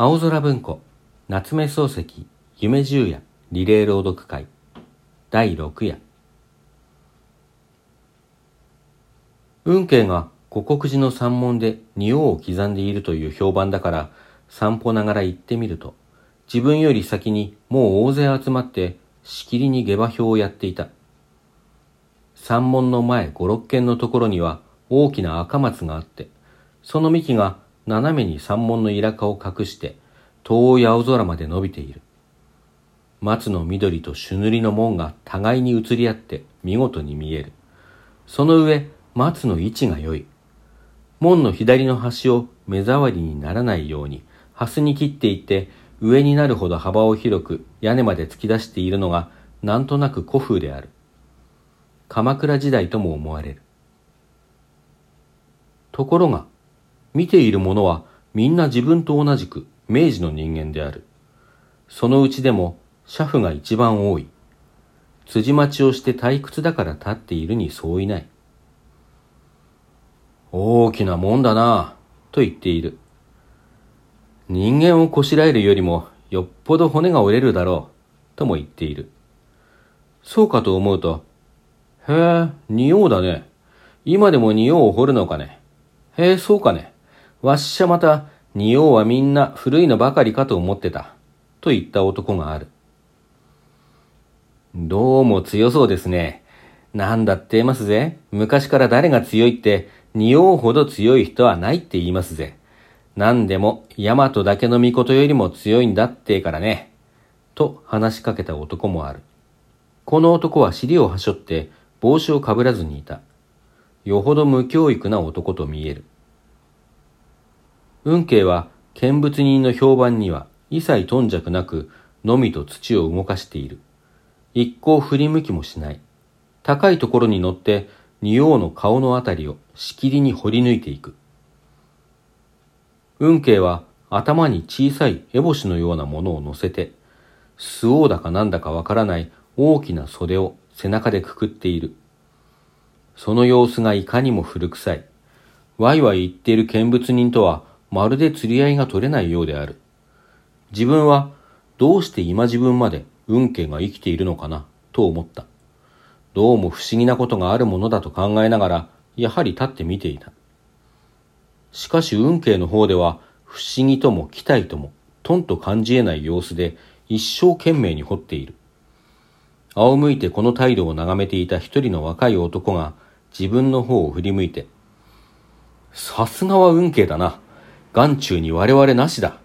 青空文庫夏目漱石夢十夜リレー朗読会第六夜。運慶が五国寺の山門で仁王を刻んでいるという評判だから散歩ながら行ってみると自分より先にもう大勢集まってしきりに下馬評をやっていた。山門の前五六軒のところには大きな赤松があってその幹が斜めに山門のイラカを隠して遠い青空まで伸びている。松の緑と朱塗りの門が互いに移り合って見事に見える。その上松の位置が良い。門の左の端を目障りにならないように蓮に切っていって上になるほど幅を広く屋根まで突き出しているのがなんとなく古風である。鎌倉時代とも思われる。ところが見ている者はみんな自分と同じく明治の人間である。そのうちでも車夫が一番多い。辻待ちをして退屈だから立っているにそういない。大きなもんだなぁと言っている。人間をこしらえるよりもよっぽど骨が折れるだろうとも言っている。そうかと思うとへえ仁王だね。今でも仁王を掘るのかね。へえそうかね。わっしゃまた仁王はみんな古いのばかりかと思ってたと言った男があるどうも強そうですね。なんだって言いますぜ。昔から誰が強いって、仁王ほど強い人はないって言いますぜ。何でも、大和だけの御事よりも強いんだってからね。と話しかけた男もある。この男は尻をはしょって帽子をかぶらずにいた。よほど無教育な男と見える。運慶は見物人の評判には一切頓着なく、のみと土を動かしている。一向振り向きもしない。高いところに乗って仁王の顔のあたりをしきりに掘り抜いていく。運慶は頭に小さい烏帽子のようなものを乗せて、巣王だかなんだかわからない大きな袖を背中でくくっている。その様子がいかにも古臭い。わいわい言っている見物人とはまるで釣り合いが取れないようである。自分はどうして今自分まで運慶が生きているのかなと思った。どうも不思議なことがあるものだと考えながら、やはり立って見ていた。しかし運慶の方では、不思議とも期待とも、とんと感じ得ない様子で、一生懸命に掘っている。仰向いてこの態度を眺めていた一人の若い男が、自分の方を振り向いて、さすがは運慶だな。眼中に我々なしだ。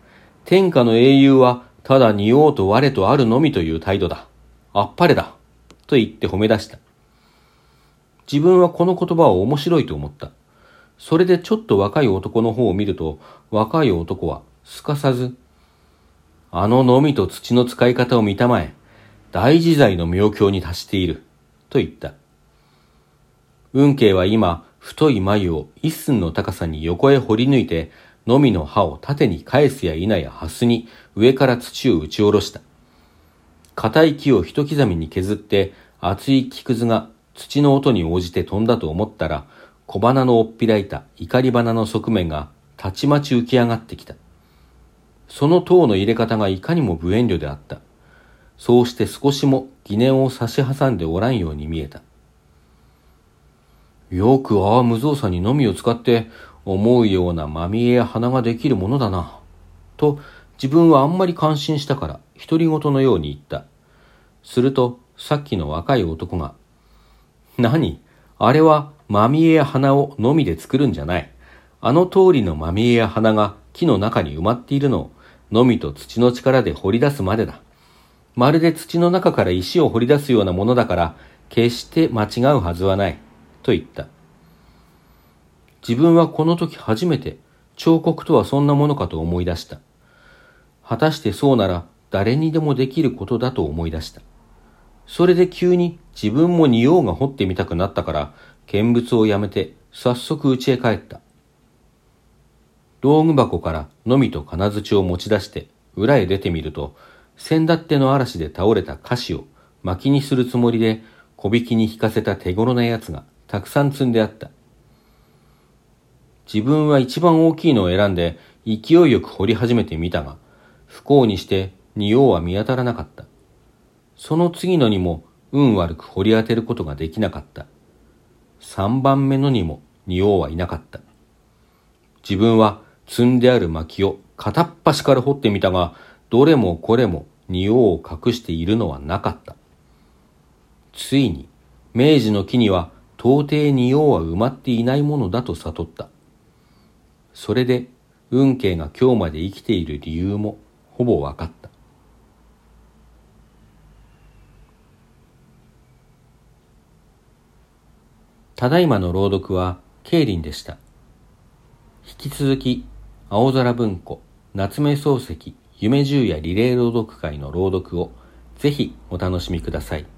天下の英雄はただ仁王と我とあるのみという態度だ。あっぱれだ。と言って褒め出した。自分はこの言葉を面白いと思った。それでちょっと若い男の方を見ると、若い男はすかさず、あののみと土の使い方を見たまえ、大自在の妙境に達している。と言った。運慶は今、太い眉を一寸の高さに横へ掘り抜いて、のみの刃を縦に返すや否や蓮に上から土を打ち下ろした。硬い木を一刻みに削って厚い木くずが土の音に応じて飛んだと思ったら小花のおっぴらいた怒り花の側面がたちまち浮き上がってきた。その塔の入れ方がいかにも無遠慮であった。そうして少しも疑念を差し挟んでおらんように見えた。よくああ無造作にのみを使って思うようなまみえや花ができるものだな。と自分はあんまり感心したから独り言のように言った。するとさっきの若い男が、何？あれはまみえや花をのみで作るんじゃない。あの通りのまみえや花が木の中に埋まっているのをのみと土の力で掘り出すまでだ。まるで土の中から石を掘り出すようなものだから決して間違うはずはない。と言った。自分はこの時初めて彫刻とはそんなものかと思い出した。果たしてそうなら誰にでもできることだと思い出した。それで急に自分も仁王が掘ってみたくなったから見物をやめて早速家へ帰った。道具箱からのみと金槌を持ち出して裏へ出てみると先だっての嵐で倒れた菓子を薪にするつもりで小引きに引かせた手頃なやつがたくさん積んであった。自分は一番大きいのを選んで勢いよく掘り始めてみたが、不幸にして仁王は見当たらなかった。その次のにも運悪く掘り当てることができなかった。三番目のにも仁王はいなかった。自分は積んである薪を片っ端から掘ってみたが、どれもこれも仁王を隠しているのはなかった。ついに、明治の木には到底仁王は埋まっていないものだと悟った。それで、運慶が今日まで生きている理由もほぼ分かった。ただいまの朗読は、ケイリンでした。引き続き、青空文庫、夏目漱石、夢十夜リレー朗読会の朗読をぜひお楽しみください。